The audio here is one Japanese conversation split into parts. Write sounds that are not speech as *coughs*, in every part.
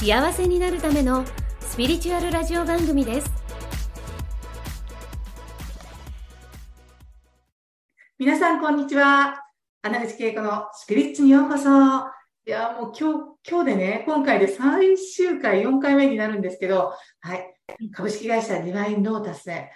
幸せになるためのスピリチュアルラジオ番組です。皆さんこんにちは。穴口恵子のスピリッツにようこそ。いやもう今日今日でね今回で最終回4回目になるんですけどはい。株式会社ディバインロータスで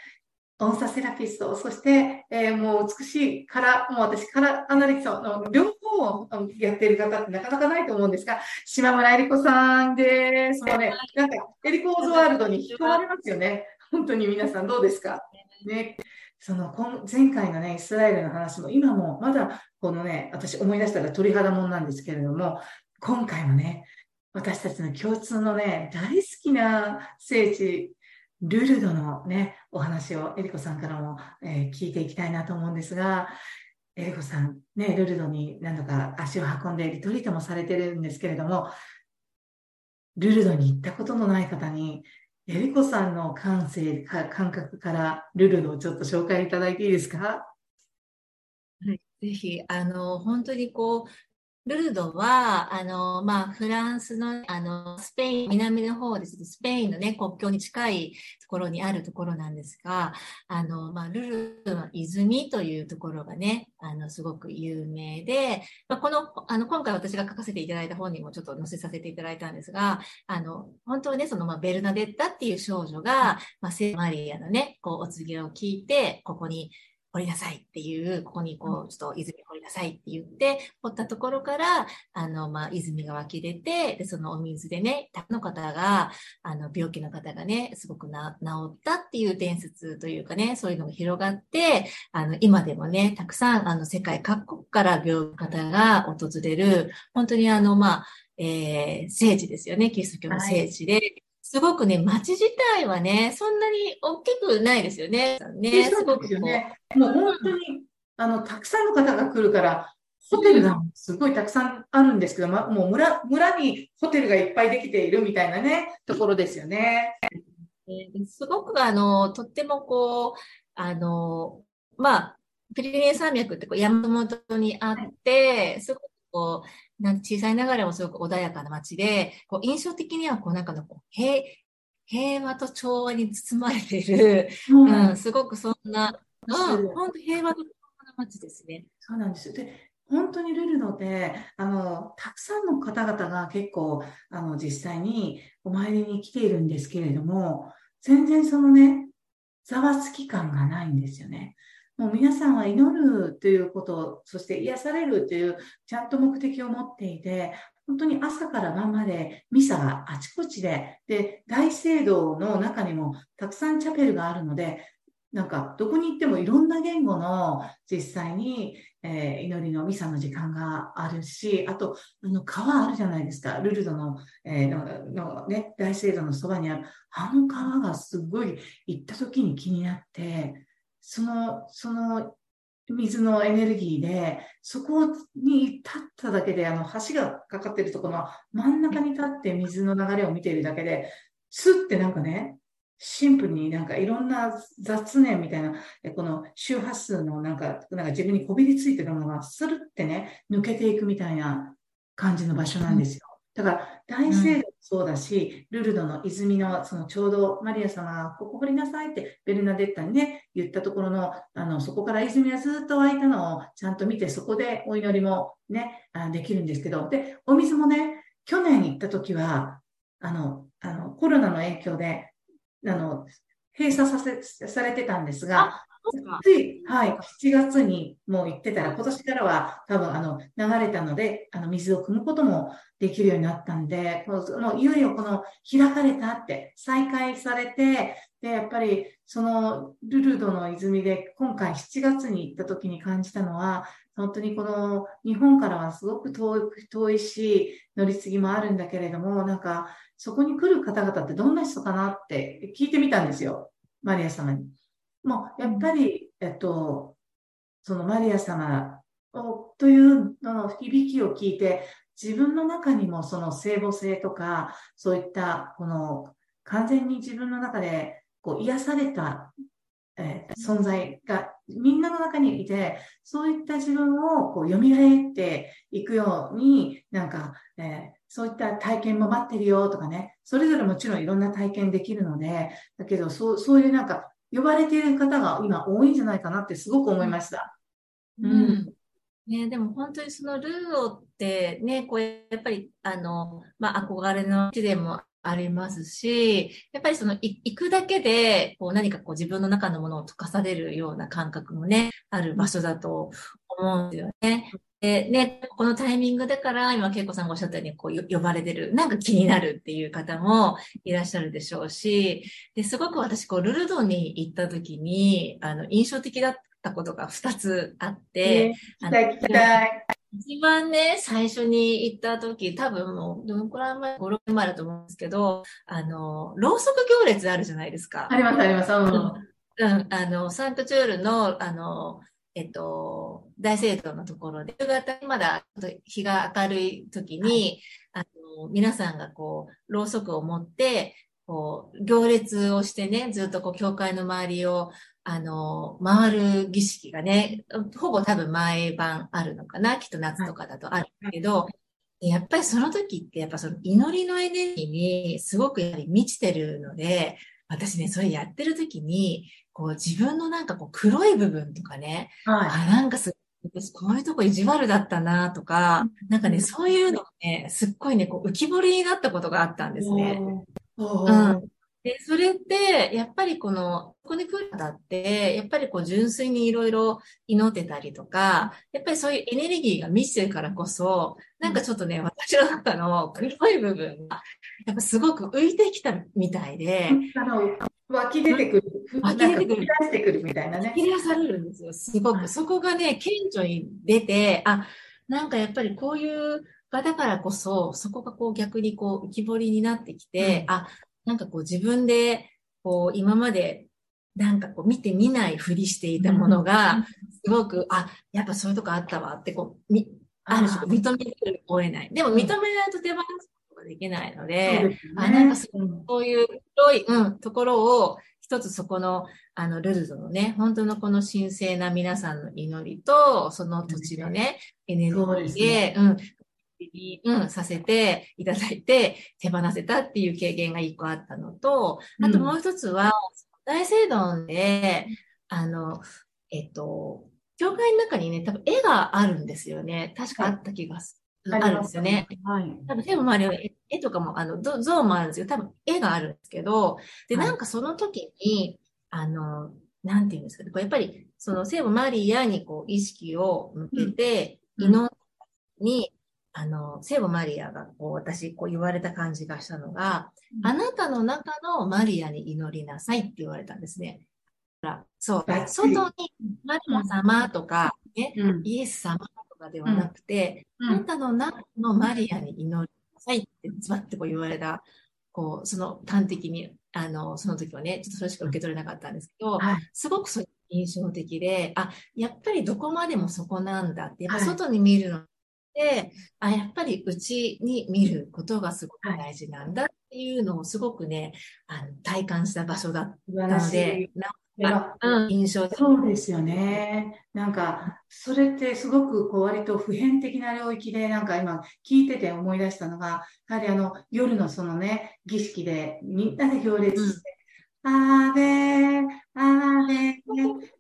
音差セラピスト、そして、えー、もう美しいカラー、もう私カラーアナリストの両をやっている方ってなかなかないと思うんですが、島村えり子さんです。もうね、なんかエリコーズワールドに引き込まれますよね。本当に皆さんどうですか？ね。その前回のね、イスラエルの話も今もまだこのね、私思い出したら鳥肌もんなんですけれども、今回もね、私たちの共通のね、大好きな聖地、ルルドのね、お話をエリコさんからも、えー、聞いていきたいなと思うんですが、エリコさん、ね、ルルドに何度か足を運んでリトリートもされてるんですけれども、ルルドに行ったことのない方に、エリコさんの感性、感覚からルルドをちょっと紹介いただいていいですか？はい、ぜひ、あの、本当にこう、ルルドは、あの、まあ、フランスの、あの、スペイン、南の方です。スペインのね、国境に近いところにあるところなんですが、あの、まあ、ルルドの泉というところがね、あの、すごく有名で、まあ、この、あの、今回私が書かせていただいた本にもちょっと載せさせていただいたんですが、あの、本当はね、その、まあ、ベルナデッタっていう少女が、まあ、聖マリアのね、こう、お告げを聞いて、ここに、掘りなさいっていう、ここにこう、ちょっと泉掘りなさいって言って、掘ったところから、あの、まあ、泉が湧き出て、で、そのお水でね、他の方が、あの、病気の方がね、すごくな、治ったっていう伝説というかね、そういうのが広がって、あの、今でもね、たくさん、あの、世界各国から病気の方が訪れる、本当にあの、まあ、えー、聖地ですよね、キリスト教の聖地で、はいすごくね、街自体はね、そんなに大きくないですよね。ね、すごくよね。もう本当に、あの、たくさんの方が来るから、ホテルがすごいたくさんあるんですけど、ま、もう村、村にホテルがいっぱいできているみたいなね、ところですよね。すごくあの、とってもこう、あの、まあ、ピリネ山脈ってこう山本にあって、すごくこう、なん小さいながらもすごく穏やかな街で、こう印象的にはこうなんかのこう平平和と調和に包まれている、うん、うん、すごくそんな、うん、本当平和と調和な街ですね。そうなんですよ。で本当にルルドで、あの、たくさんの方々が結構、あの、実際にお参りに来ているんですけれども、全然そのね、ざわつき感がないんですよね。もう皆さんは祈るということ、そして癒されるというちゃんと目的を持っていて、本当に朝から晩までミサがあちこちで、で、大聖堂の中にもたくさんチャペルがあるので、なんかどこに行ってもいろんな言語の実際に、えー、祈りのミサの時間があるし、あと、あの川あるじゃないですか。ルルドの,、えー、ののね、大聖堂のそばにある、あの川がすごい行った時に気になって、その、その水のエネルギーで、そこに立っただけで、あの、橋がかかってるところの真ん中に立って水の流れを見ているだけで、スッてなんかね、シンプルになんかいろんな雑念みたいな、この周波数のなんか、なんか自分にこびりついてるものがスルってね、抜けていくみたいな感じの場所なんですよ。だから、大聖堂もそうだし、うん、ルルドの泉の、そのちょうどマリア様が、ここ掘りなさいってベルナデッタにね、言ったところの、あの、そこから泉がずっと湧いたのをちゃんと見て、そこでお祈りもね、あできるんですけど、で、お水もね、去年行った時は、あの、あの、コロナの影響で、あの、閉鎖させ、されてたんですが、つい、はい、7月にもう行ってたら、今年からは多分あの流れたので、あの水を汲むこともできるようになったんで、もういよいよこの開かれたって再開されて、で、やっぱりそのルルドの泉で今回7月に行った時に感じたのは、本当にこの日本からはすごく遠い遠いし、乗り継ぎもあるんだけれども、なんかそこに来る方々ってどんな人かなって聞いてみたんですよ。マリア様に。もうやっぱり、えっと、そのマリア様をというの響きを聞いて、自分の中にもその聖母性とか、そういったこの完全に自分の中でこう癒された、えー、存在がみんなの中にいて、そういった自分をこう蘇っていくように、なんか、えー、そういった体験も待ってるよとかね、それぞれもちろんいろんな体験できるので、だけどそうそういうなんか呼ばれている方が今多いんじゃないかなってすごく思いました。うん。ね、でも本当にそのルーオってね、こうやっぱりあの、まあ憧れの地でもありますし、やっぱりその行くだけで、こう何かこう自分の中のものを溶かされるような感覚もね、ある場所だと思うんですよね。で、ね、このタイミングだから、今、恵子さんがおっしゃったように、こう、呼ばれてる、なんか気になるっていう方もいらっしゃるでしょうし、で、すごく私、こう、ルルドに行った時に、あの、印象的だったことが2つあって、えー、聞きたい。一番ね、最初に行った時、多分もう、どのくらい前、5、6年前だと思うんですけど、あの、ろうそく行列あるじゃないですか。あります、あります。うん。うん、あの、サントチュールの、あの、えっと、大聖堂のところで、夕方にまだ日が明るい時に、はい、あの、皆さんがこう、ろうそくを持って、こう、行列をしてね、ずっとこう、教会の周りをあの、回る儀式がね、ほぼ多分毎晩あるのかな。きっと夏とかだとあるけど、やっぱりその時ってやっぱその祈りのエネルギーにすごくやはり満ちてるので、私ね、それやってる時に、こう自分のなんかこう黒い部分とかね、はい、あ、なんかすこういうとこ意地悪だったなとか、なんかね、そういうのね、すっごいね、こう浮き彫りになったことがあったんですね。うん。で、それって、やっぱりこの、ここに来る方って、やっぱりこう純粋にいろいろ祈ってたりとか、やっぱりそういうエネルギーが満ちてるからこそ、なんかちょっとね、私の中の黒い部分が、やっぱすごく浮いてきたみたいで、あの、湧き出てくる。湧き出てくる。出してくるみたいなね。湧き出されるんですよ、すごく。そこがね、顕著に出て、あ、なんかやっぱりこういう場だからこそ、そこがこう逆にこう浮き彫りになってきて、うん、あ、なんかこう自分で、こう今までなんかこう見てみないふりしていたものが、すごく、あ、やっぱそういうとこあったわってこう、み、ある種認めるを得ない。でも認めないと手放すことができないので、うん、あ、なんかそういう広い、うん、ところを、一つそこの、あの、ルルドのね、本当のこの神聖な皆さんの祈りと、その土地のね、エネルギーで、ね、うん、に、うん、させていただいて、手放せたっていう経験が一個あったのと、あともう一つは、大聖堂で、あの、えっと、教会の中にね、多分絵があるんですよね。確かあった気がする。あるんですよね。はい。多分、でもまあ、絵とかも、あの、像もあるんですけど、多分絵があるんですけど、で、なんかその時に、あの、なんていうんですかね、こうやっぱり、その聖母マリアにこう意識を向けて、祈ったに、あの、聖母マリアがこう私こう言われた感じがしたのが、うん、あなたの中のマリアに祈りなさいって言われたんですね。そう。外にマリア様とか、ね、うん、イエス様とかではなくて、うん、あなたの中のマリアに祈りなさいってズバッてこう言われた、こう、その端的に、あの、その時はね、ちょっとそれしか受け取れなかったんですけど、はい、すごくそういう印象的で、あ、やっぱりどこまでもそこなんだって、やっぱ外に見るので、あ、やっぱりうちに見ることがすごく大事なんだっていうのをすごくね、あの体感した場所だったので、うん、印象そうですよね。なんか、それってすごくこう割と普遍的な領域で、なんか今聞いてて思い出したのが、やはりあの夜のそのね、儀式でみんなで行列して、うん、アーベアーベ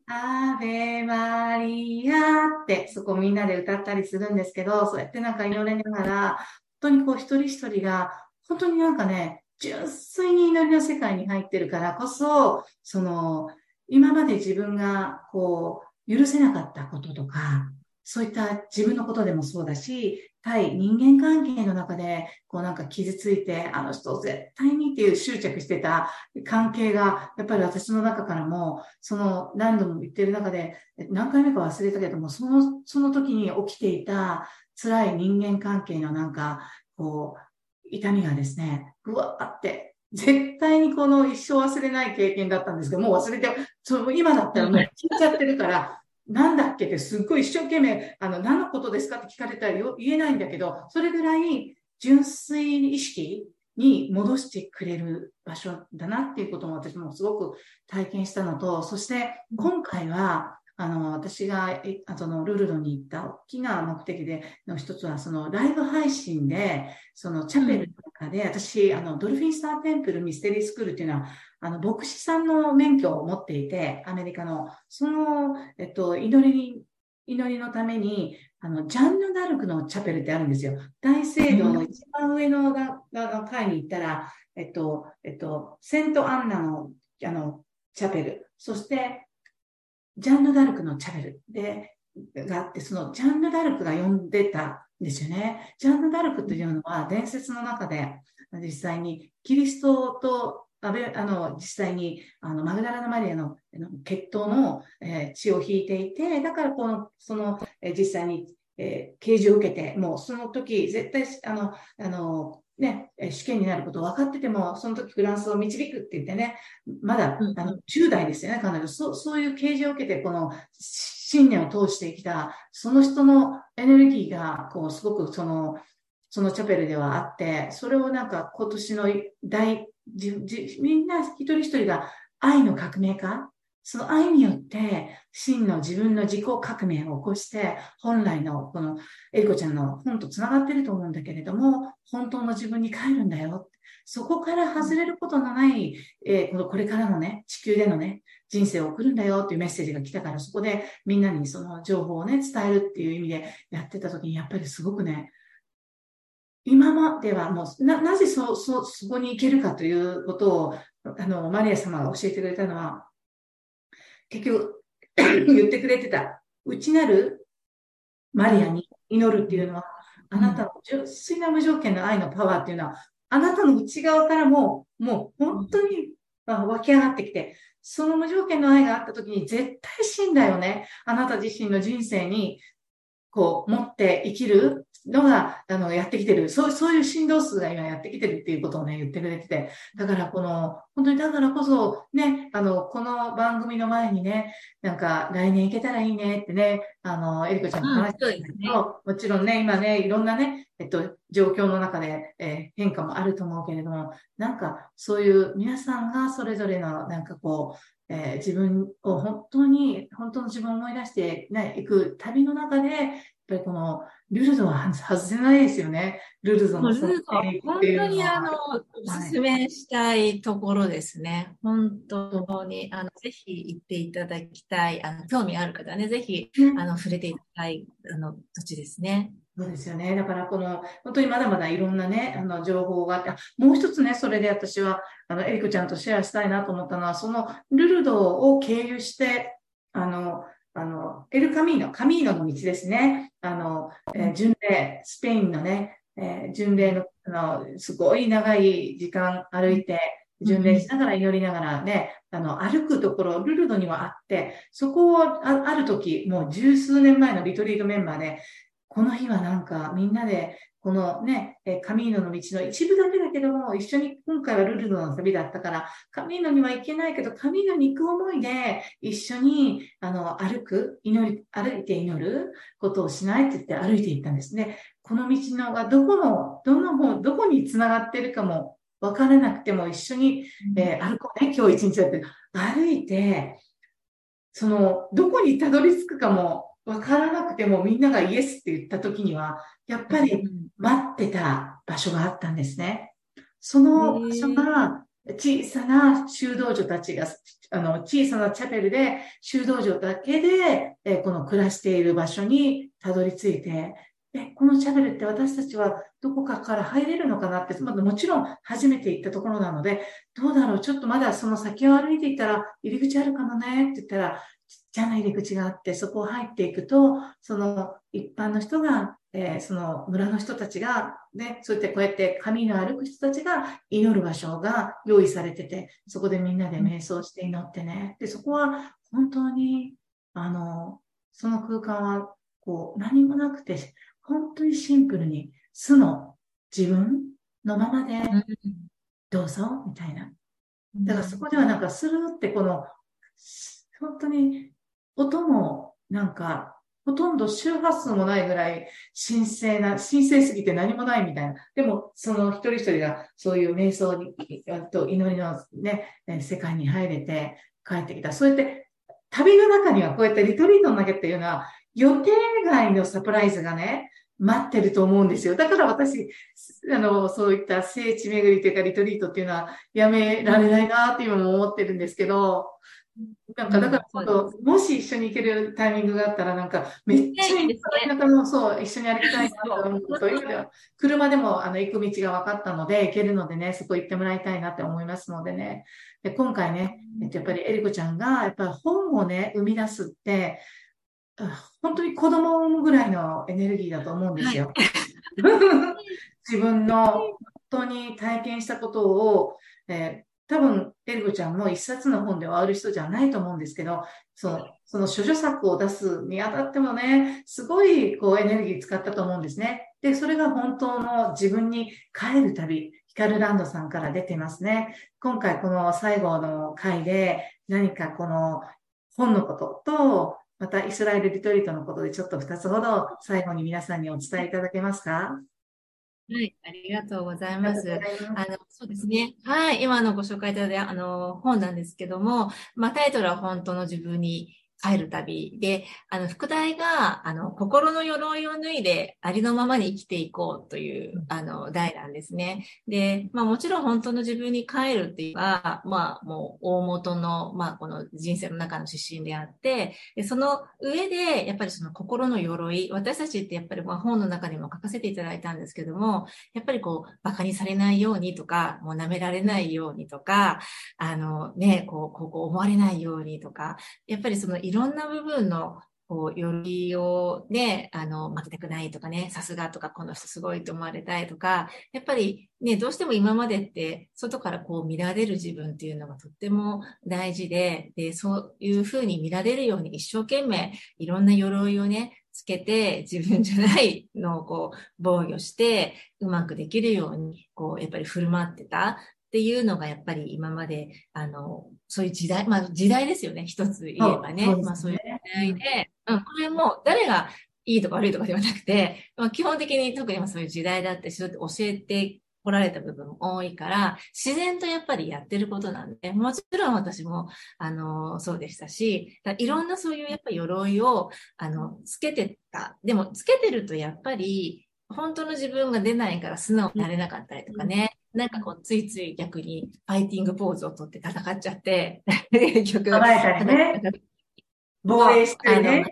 アベマリアって、そこみんなで歌ったりするんですけど、そうやってなんか祈りながら、本当にこう一人一人が、本当になんかね、純粋に祈りの世界に入ってるからこそ、その、今まで自分がこう、許せなかったこととか、そういった自分のことでもそうだし、対人間関係の中で、こうなんか傷ついて、あの人を絶対にっていう執着してた関係が、やっぱり私の中からも、その何度も言ってる中で、何回目か忘れたけども、その、その時に起きていた辛い人間関係のなんか、こう、痛みがですね、ぐわーって、絶対にこの一生忘れない経験だったんですけど、もう忘れて、その今だったらもう聞いちゃってるから、なんだっけ？ってすっごい一生懸命、あの、何のことですか？って聞かれたら言えないんだけど、それぐらい純粋意識に戻してくれる場所だなっていうことも私もすごく体験したのと、そして今回は、あの、私が、その、ルルドに行った大きな目的での一つは、その、ライブ配信で、その、チャペルとかで、私、あの、ドルフィンスターテンプルミステリースクールっていうのは、あの、牧師さんの免許を持っていて、アメリカの、その、えっと、祈りに、祈りのために、あの、ジャンヌ・ダルクのチャペルってあるんですよ。大聖堂の一番上の階に行ったら、えっと、えっと、セントアンナの、あの、チャペル。そして、ジャンヌ・ダルクのチャペルで、があって、そのジャンヌ・ダルクが呼んでたんですよね。ジャンヌ・ダルクというのは伝説の中で、実際にキリストとあの、実際に、あの、マグダラのマリアの血統の、えー、血を引いていて、だからこの、その、えー、実際に、えー、刑事を受けて、もうその時、絶対、あの、あの、ね、試験になること分かってても、その時フランスを導くって言ってね、まだ、あの、10代ですよね、彼女。そう、そういう刑事を受けて、この、信念を通してきた、その人のエネルギーが、こう、すごくその、そのチャペルではあって、それをなんか今年の大、みんな一人一人が愛の革命家？その愛によって、真の自分の自己革命を起こして、本来のこのエリコちゃんの本と繋がってると思うんだけれども、本当の自分に帰るんだよ。そこから外れることのない、えー、このこれからのね、地球でのね、人生を送るんだよっていうメッセージが来たから、そこでみんなにその情報をね、伝えるっていう意味でやってた時に、やっぱりすごくね、今まではもう、な、なぜそ、そ、そこに行けるかということを、あの、マリア様が教えてくれたのは、結局 *coughs* 言ってくれてた、内なるマリアに祈るっていうのは、あなたの純粋な無条件の愛のパワーっていうのは、あなたの内側からも、もう本当に湧き上がってきて、その無条件の愛があった時に絶対死んだよね。あなた自身の人生に、こう、持って生きるのが、あの、やってきてる。そう、そういう振動数が今やってきてるっていうことをね、言ってくれてて。だからこの、本当にだからこそ、ね、あの、この番組の前にね、なんか、来年行けたらいいねってね、あの、エリコちゃんと話してたけど、うんね、もちろんね、今ね、いろんなね、えっと、状況の中で、えー、変化もあると思うけれども、なんか、そういう皆さんがそれぞれの、なんかこう、えー、自分を本当に、本当の自分を思い出してね、行く旅の中で、ぱりこの、ルルドは外せないですよね。ルルドの。ル本当にあの、おすすめしたいところですね。はい、本当に、あの、ぜひ行っていただきたい、あの、興味ある方ね、ぜひ、あの、触れていただきたい、あの、土地ですね。そうですよね。だからこの、本当にまだまだいろんなね、あの、情報があって、もう一つね、それで私は、あの、エリコちゃんとシェアしたいなと思ったのは、その、ルルドを経由して、あの、あの、エルカミーノ、カミーノの道ですね。あの、えー、巡礼、スペインのね、えー、巡礼の、あの、すごい長い時間歩いて、巡礼しながら祈りながらね、あの、歩くところ、ルルドにはあって、そこをあある時、もう十数年前のリトリートメンバーで、この日はなんかみんなでこのね、えカミーノの道の一部だけだけども、一緒に今回はルルドの旅だったから、カミーノには行けないけど、カミーノに行く思いで、一緒に、あの、歩く、祈り、歩いて祈ることをしないって言って歩いていったんですね。この道のがどこの、どの方、どこに繋がってるかも分からなくても一緒に、えー、歩こうね、今日一日だって。歩いて、その、どこにたどり着くかも分からなくてもみんながイエスって言った時には、やっぱり待ってた場所があったんですね。その場所が小さな修道女たちが、あの、小さなチャペルで修道女だけで、えこの暮らしている場所にたどり着いて、え、このチャペルって私たちはどこかから入れるのかなって、まだもちろん初めて行ったところなので、どうだろうちょっとまだその先を歩いていったら入り口あるかもねって言ったら、ちっちゃな入り口があって、そこを入っていくと、その一般の人がえー、その村の人たちが、ね、そうやってこうやって神の歩く人たちが祈る場所が用意されてて、そこでみんなで瞑想して祈ってね。で、そこは本当に、あの、その空間は、こう、何もなくて、本当にシンプルに、素の自分のままで、どうぞ、みたいな。だからそこではなんかスルーってこの、本当に音もなんかほとんど周波数もないぐらい神聖な、神聖すぎて何もないみたいな。でも、その一人一人がそういう瞑想に、と祈りのね、世界に入れて帰ってきた。そうやって、旅の中にはこうやってリトリートの中っていうのは予定外のサプライズがね、待ってると思うんですよ。だから私、あの、そういった聖地巡りというかリトリートっていうのはやめられないなって今も思ってるんですけど、なんか、だから今度、もし一緒に行けるタイミングがあったら、なんか、めっちゃいい田舎の、そう、一緒に歩きたいなと思う。そういう意味では、車でも、あの、行く道が分かったので、行けるのでね、そこ行ってもらいたいなって思いますのでね。で、今回ね、えっと、やっぱりエリコちゃんが、やっぱり本をね、生み出すって、本当に子供を産むぐらいのエネルギーだと思うんですよ。はい、*laughs* 自分の本当に体験したことを、えー多分、エルゴちゃんも一冊の本で終わる人じゃないと思うんですけど、その、その処女作を出すにあたってもね、すごいこうエネルギー使ったと思うんですね。で、それが本当の自分に帰る旅、ヒカルランドさんから出てますね。今回この最後の回で何かこの本のことと、またイスラエルリトリートのことでちょっと2つほど最後に皆さんにお伝えいただけますか？はい、ありがとうございます。あの、そうですね。はい、今のご紹介いただいたあの本なんですけども、まあ、タイトルは本当の自分に帰る旅で、あの、副題が、あの、心の鎧を脱いでありのままに生きていこうという、あの、題なんですね。で、まあもちろん本当の自分に帰るっていうのは、まあもう大元の、まあこの人生の中の指針であって、でその上で、やっぱりその心の鎧、私たちってやっぱりまあ本の中にも書かせていただいたんですけども、やっぱりこう、馬鹿にされないようにとか、もう舐められないようにとか、あのね、こう、ここ思われないようにとか、やっぱりそのいろんな部分のこう、よりをね、あの、負けたくないとかね、さすがとか、この人すごいと思われたいとか、やっぱりね、どうしても今までって、外からこう見られる自分っていうのがとっても大事で、で、そういうふうに見られるように一生懸命いろんな鎧をね、つけて自分じゃないのをこう防御してうまくできるようにこうやっぱり振る舞ってた。っていうのがやっぱり今まで、あの、そういう時代、まあ時代ですよね、一つ言えばね。ねまあそういう時代で、うん、これも誰がいいとか悪いとかではなくて、まあ、基本的に特にそういう時代だって教えて来られた部分も多いから、自然とやっぱりやってることなんで、もちろん私も、あの、そうでしたし、いろんなそういうやっぱ鎧を、あの、つけてた。でも、つけてるとやっぱり、本当の自分が出ないから素直になれなかったりとかね。なんかこう、ついつい逆にファイティングポーズをとって戦っちゃって、結局。ね。防衛してね。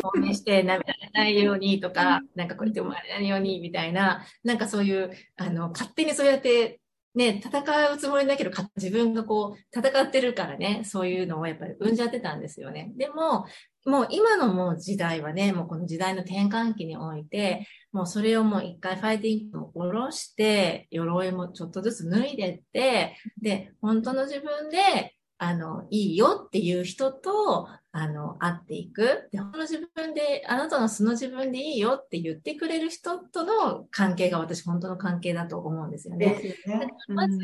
防衛して舐められないようにとか、なんかこうやって思われないようにみたいな、なんかそういう、あの、勝手にそうやってね、戦うつもりだけど、自分がこう、戦ってるからね、そういうのをやっぱり生んじゃってたんですよね。でも、もう今のもう時代はね、もうこの時代の転換期において、もうそれをもう一回ファイティングを下ろして、鎧もちょっとずつ脱いでって、で、本当の自分で、あの、いいよっていう人と、あの、会っていく。で、本当の自分で、あなたの素の自分でいいよって言ってくれる人との関係が私本当の関係だと思うんですよね。ですよね。まず、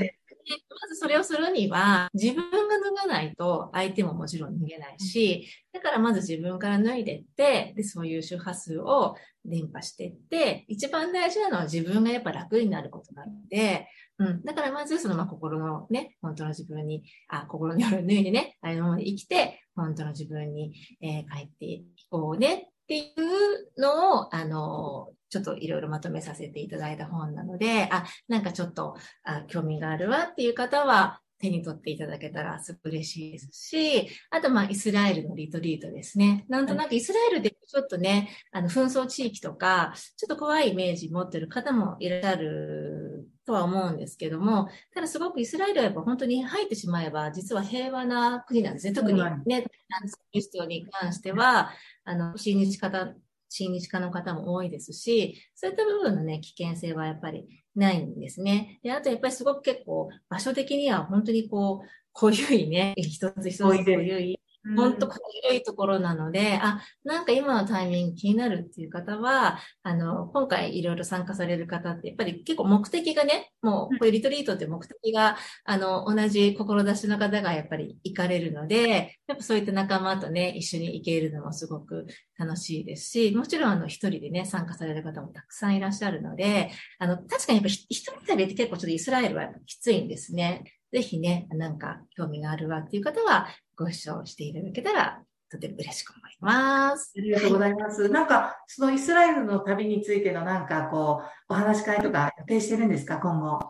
まずそれをするには、自分が脱がないと相手ももちろん脱げないし、だからまず自分から脱いでって、で、そういう周波数を伝播していって、一番大事なのは自分がやっぱ楽になることなので、うん。だからまずそのま心のね、本当の自分に、あ、心の夜脱いでね、あのまま生きて、本当の自分に、えー、帰っていこうねっていうのを、あの、ちょっといろいろまとめさせていただいた本なので、あ、なんかちょっとあ興味があるわっていう方は、手に取っていただけたらすごく嬉しいですし、あと、まあ、イスラエルのリトリートですね。なんとなくイスラエルでちょっとね、あの、紛争地域とか、ちょっと怖いイメージ持ってる方もいらっしゃるとは思うんですけども、ただすごくイスラエルはやっぱ本当に入ってしまえば、実は平和な国なんですね。特にね、トランスリストに関しては、あの、親日方親日家の方も多いですし、そういった部分のね、危険性はやっぱりないんですね。で、あとやっぱりすごく結構場所的には本当にこう、濃ゆいね、一つ一つ濃ゆい本当、広いところなので、あ、なんか今のタイミング気になるっていう方は、あの、今回いろいろ参加される方って、やっぱり結構目的がね、もう、こういうリトリートって目的が、あの、同じ志の方がやっぱり行かれるので、やっぱそういった仲間とね、一緒に行けるのもすごく楽しいですし、もちろんあの、一人でね、参加される方もたくさんいらっしゃるので、あの、確かにやっぱり一人旅って結構ちょっとイスラエルはきついんですね。ぜひね、なんか興味があるわっていう方は、ご視聴していただけたら、とても嬉しく思います。ありがとうございます。はい、なんか、そのイスラエルの旅についてのなんかこう、お話し会とか予定してるんですか、今後。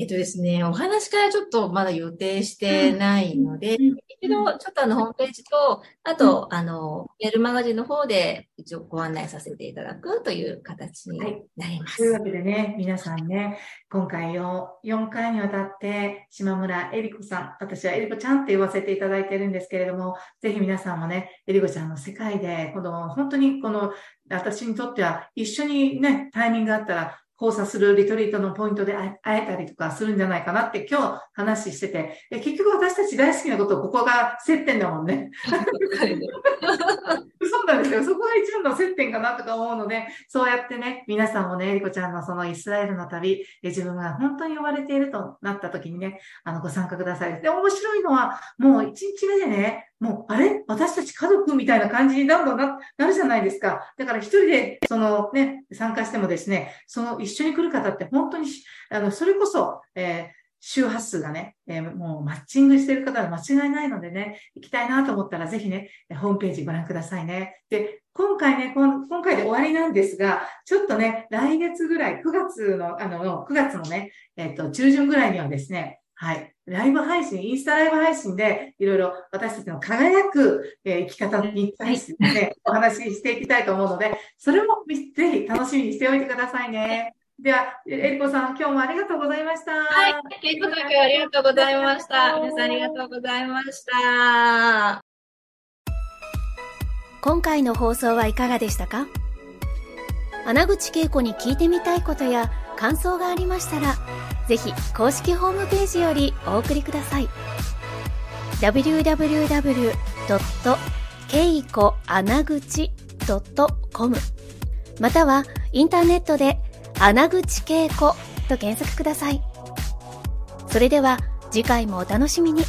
えっとですね、お話からちょっとまだ予定してないので、うん、一度ちょっとあのホームページと、あと、うん、あの、メールマガジンの方で一応ご案内させていただくという形になります。はい、というわけでね、皆さんね、今回 4, 4回にわたって島村えり子さん、私はえり子ちゃんって言わせていただいてるんですけれども、ぜひ皆さんもね、えり子ちゃんの世界で、この本当にこの私にとっては一緒にね、タイミングがあったら交差するリトリートのポイントで会えたりとかするんじゃないかなって今日話してて、結局私たち大好きなことここが接点だもんね。*laughs* そうなんですよ。そこが一番の接点かなとか思うので、そうやってね、皆さんもね、えりこちゃんのそのイスラエルの旅、自分が本当に呼ばれているとなった時にね、あの、ご参加ください。で、面白いのは、もう1日目でね、もう、あれ？私たち家族みたいな感じにどんどんななるじゃないですか。だから一人で、そのね、参加してもですね、その一緒に来る方って本当に、あの、それこそ、えー周波数がね、えー、もうマッチングしている方は間違いないのでね、行きたいなと思ったらぜひね、ホームページご覧くださいね。で、今回ね、今回で終わりなんですが、ちょっとね、来月ぐらい、9月の、あの、9月のね、えっ、ー、と、中旬ぐらいにはですね、はい。ライブ配信、インスタライブ配信で、いろいろ私たちの輝く、えー、生き方に対してね、お話ししていきたいと思うので、それもぜひ楽しみにしておいてくださいね。では、えりこさん、今日もありがとうございました。はい。えりこさん、今日はありがとうございました。皆さんありがとうございました。今回の放送はいかがでしたか？穴口恵子に聞いてみたいことや感想がありましたら、ぜひ公式ホームページよりお送りください。www.keikoanaguchi.com またはインターネットで穴口恵子と検索ください。それでは次回もお楽しみに。